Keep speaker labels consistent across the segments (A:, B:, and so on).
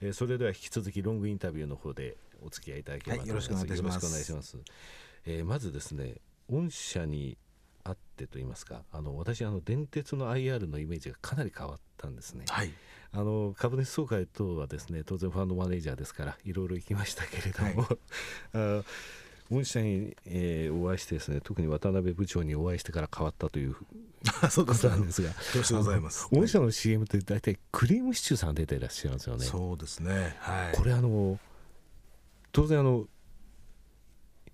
A: えー、それでは引き続きロングインタビューの方でお付き合いいただければと思います、はい、よろしくお願いします。えー、まずですね御社にあってと言いますかあの私あの電鉄の IR のイメージがかなり変わったんですね、
B: はい、
A: あの株主総会等はですね当然ファンドマネージャーですからいろいろ行きましたけれども、はい、御社に、えー、お会いしてですね特に渡辺部長にお会いしてから変わったという
B: そう
A: ことなんですが。
B: どうしてございます。
A: 御社の CM って大体クリームシチューさん出ていらっしゃるんですよね。
B: そうですね、はい、
A: これあの当然あの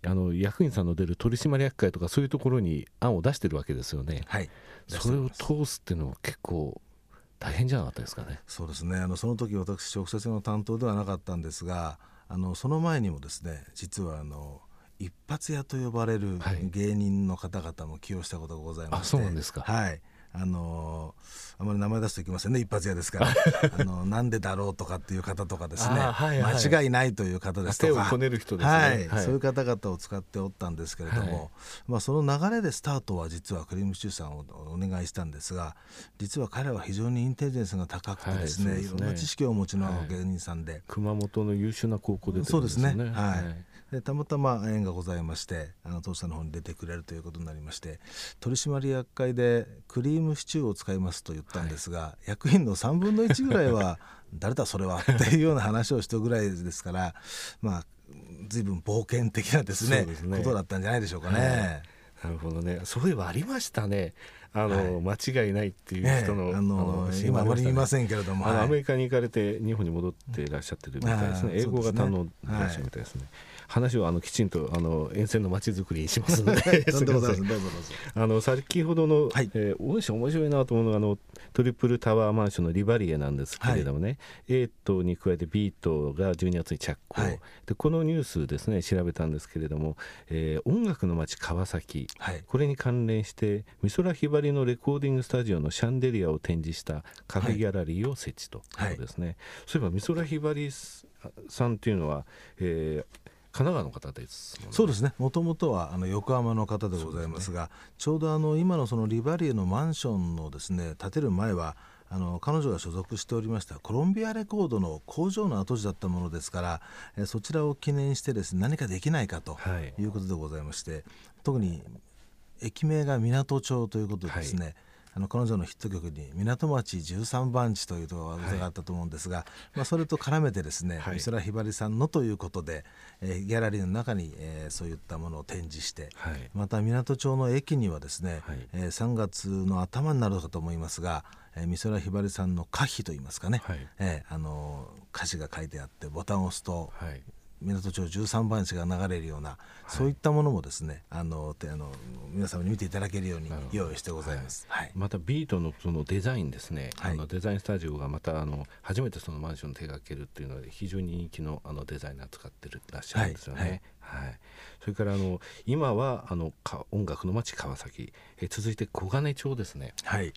A: あの役員さんの出る取締役会とかそういうところに案を出してるわけですよね。
B: はい、
A: それを通すっていうのは結構大変じゃなかったですかね。
B: そうですね。あのその時私直接の担当ではなかったんですがあのその前にもですね実はあの一発屋と呼ばれる芸人の方々も起用したことがございまして、
A: はい、あそうなんですか。
B: はいあのあまり名前出すといけませんね。一発屋ですから。あのなんでだろうとかっていう方とかですね、はいはい、間違いないという方ですとか。
A: 手をこねる人です
B: ね、はい。はい、そういう方々を使っておったんですけれども、まあ、その流れでスタートは実はクリームシチューさんをお願いしたんですが実は彼は非常にインテリジェンスが高くてですね,、い、ろんな知識をお持ちの芸人さんで、
A: 熊本の優秀な高校で、
B: ね、そうですね。はい。でたまたま縁がございましてあの当社の方に出てくれるということになりまして取締役会でクリームシチューを使いますと言ったんですが、はい、役員の3分の1ぐらいは 誰だそれはっていうような話をしたぐらいですからまあ随分冒険的なですね、ね、ことだったんじゃないでしょうかね。はい
A: なるほどね。そういえばありましたね。あの、はい、間違いないっていう人の、ね、
B: あの今あまりいませんけれども、
A: はい、アメリカに行かれて日本に戻っていらっしゃってるみたいですね。英語が堪能でいらっしゃるみたいですね。話をあのきちんとあの沿線のまちづくりにしますので。あの先ほどの、はい、えー、大石面白いなと思うのがあのトリプルタワーマンションのリバリエなんですけれどもね、はい、A 棟に加えて B 棟が12月に着工、はい、でこのニュースですね調べたんですけれども、えー、音楽の街川崎、はい、これに関連して美空ひばりのレコーディングスタジオのシャンデリアを展示したカフェギャラリーを設置とい。うことですね、そういえば美空ひばりさんっていうのは、えー、神奈川の方です、
B: ね、そうですね。もともとはあの横浜の方でございますが、ね、ちょうどあの今のそのリバリエのマンションのですね建てる前はあの彼女が所属しておりましたコロンビアレコードの工場の跡地だったものですから、えそちらを記念してですね何かできないかとい。うことでございまして、はい、特に駅名が港町ということでですね、はい。あの彼女のヒット曲に「港町13番地」というところがあったと思うんですが、はい、まあ、それと絡めてですね、はい、美空ひばりさんのということで、えー、ギャラリーの中に、えー、そういったものを展示して、はい、また港町の駅にはですね、はい、えー、3月の頭になるかと思いますがえー、美空ひばりさんの歌碑といいますかね、はい、えー、あの歌詞が書いてあってボタンを押すと、はい、港町13番地が流れるような、はい、そういったものもですねあのあの皆様に見ていただけるように用意してございます、
A: はい、またビートのそのデザインですね、あのデザインスタジオがまたあの初めてそのマンションを手掛けるっていうので非常に人気のあのデザイナー使ってるらっしゃるんですよね。はい、それからあの今はあの音楽の街川崎。え続いて小金町ですね、
B: はい、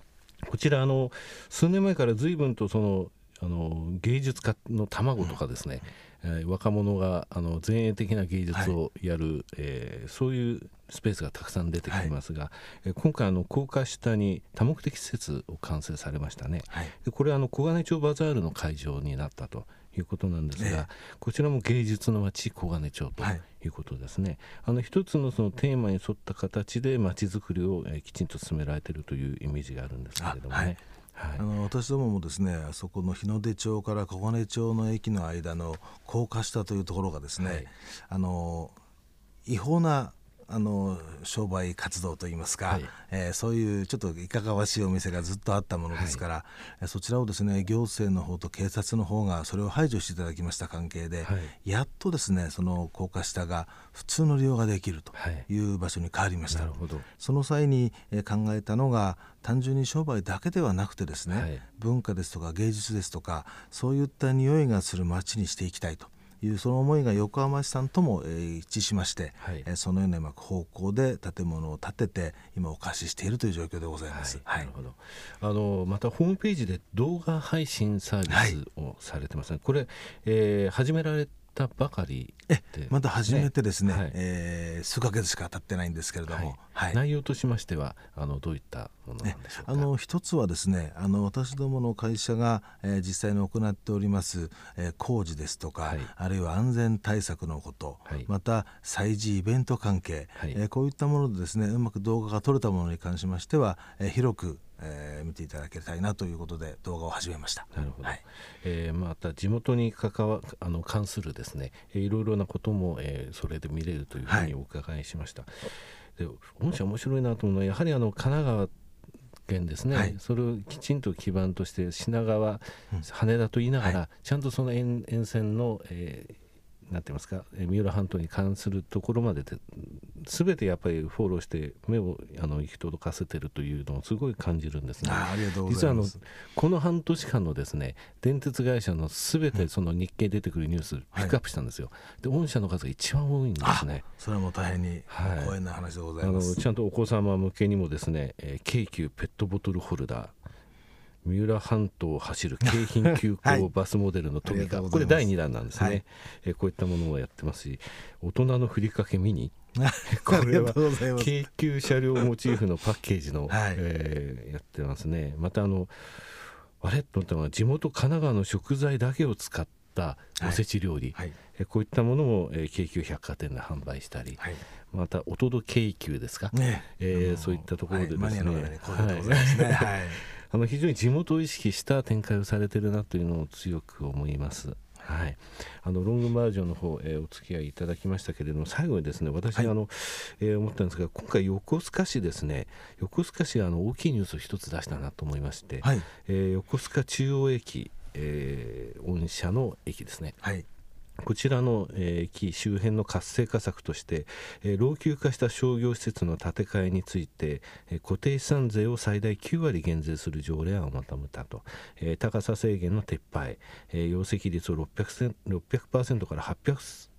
A: こちらあの数年前から随分とそのあの芸術家の卵とかですね、えー、若者があの前衛的な芸術をやる、はい、えー、そういうスペースがたくさん出てきますが、はい、え今回あの高架下に多目的施設を完成されましたね、はい、でこれあの小金町バザールの会場になったということなんですが、こちらも芸術の街小金町とい。うことですね、はい、あの一つのそのテーマに沿った形で街づくりを、えー、きちんと進められているというイメージがあるんですけれどもね。
B: はい、あの私どももですねあそこの日の出町から小金町の駅の間の高架下というところがですね、はい、あの違法なあの商売活動といいますか、はい、えー、そういうちょっといかがわしいお店がずっとあったものですから、はい、そちらをですね行政の方と警察の方がそれを排除していただきました関係で、はい、やっとですねその高架下が普通の利用ができるとい。う場所に変わりました、その際に考えたのが単純に商売だけではなくてですね、文化ですとか芸術ですとかそういった匂いがする街にしていきたいと。いうその思いが横浜市さんとも、えー、一致しまして、はい、えー、そのような方向で建物を建てて今お貸ししているという状況でございます。
A: はい、なるほど。あのまたホームページで動画配信サービスをされてます。ね、はい、これ、えー、始められたばかり
B: えまだ始めてですね、はい、えー、数か月しか経ってないんですけれども、
A: はい、内容としましてはあのどういったものなんでしょうか、
B: あの一つはですねあの私どもの会社が、えー、実際に行っております、えー、工事ですとか、はい、あるいは安全対策のこと、はい、また催事イベント関係、はい、えー、こういったものでですねうまく動画が撮れたものに関しましては、えー、広くえー、見ていただきたいなということで動画を始めました。
A: なるほど。はい、えー、また地元に関わあの関するですね、えー、いろいろなことも、えー、それで見れるというふうにお伺いしました。はい、で御社面白いなと思うのはやはりあの神奈川県ですね、はい、それをきちんと基盤として品川、羽田と言いながら、はい、ちゃんとその沿沿線の、えー、なんてますか？三浦半島に関するところまでで全てやっぱりフォローして目をあの行き届かせてるというのをすごい感じるんですね。実はあのこの半年間のですね電鉄会社の全てその日経出てくるニュースピックアップしたんですよ。はい、で御社の数が一番多いんですね。
B: それはもう大変に光栄な話でございます。
A: はい、あのちゃんとお子様向けにもですね、えー、京急ペットボトルホルダー三浦半島を走る京浜急行バスモデルのトミカ、はい、これ第2弾なんですね、はい、えこういったものをやってますし大人のふりかけミニ これは京急車両モチーフのパッケージの、はい、えー、やってますね。またあのあれと思ったのは地元神奈川の食材だけを使ったおせち料理、はい。はい、こういったものも、えー、京急百貨店で販売したり、はい、またおとど京急ですか、ね。えー、そういったところでですね、はいあの非常に地元を意識した展開をされてるなというのを強く思います。はい、あのロングバージョンの方、えー、お付き合いいただきましたけれども最後にですね私、はい、あのえー、思ったんですが今回横須賀市ですね。横須賀市があの大きいニュースを一つ出したなと思いまして、はい、えー、横須賀中央駅、えー、御社の駅ですね、はいこちらの、えー、駅周辺の活性化策として、えー、老朽化した商業施設の建て替えについて、えー、固定資産税を最大9割減税する条例案をまとめたと、えー、高さ制限の撤廃、えー、容積率を 600%, 600から800%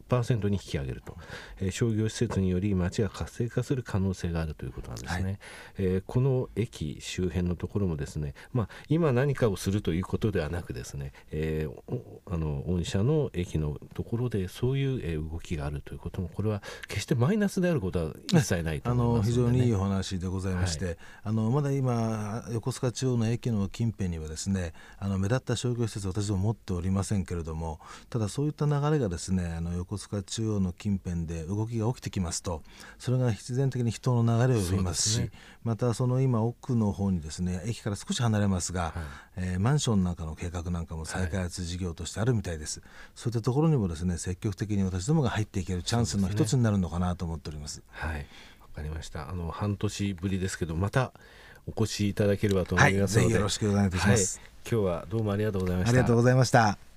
A: に引き上げると、えー、商業施設により街が活性化する可能性があるということなんですね、はい、えー、この駅周辺のところもですね、まあ、今何かをするということではなくですね、えー、あの御社の駅のところでそういう、え動きがあるということもこれは決してマイナスであることは一切ないと思います、
B: ね、あの非常にいいお話でございまして、はい、あのまだ今横須賀中央の駅の近辺にはですねあの目立った商業施設私ども持っておりませんけれどもただそういった流れがですねあの横須賀中央の近辺で動きが起きてきますとそれが必然的に人の流れを生みますし、ね、またその今奥の方にですね駅から少し離れますが、はい、えー、マンションなんかの計画なんかも再開発事業としてあるみたいです、はい、そういったところにもですね積極的に私どもが入っていけるチャンスの一つになるのかなと思っております。
A: はい。わかりました。あの半年ぶりですけどまたお越しいただければと思いますので、
B: はい、よろしくお願いいたします、
A: はい、今日はどうもありがとうございました。
B: ありがとうございました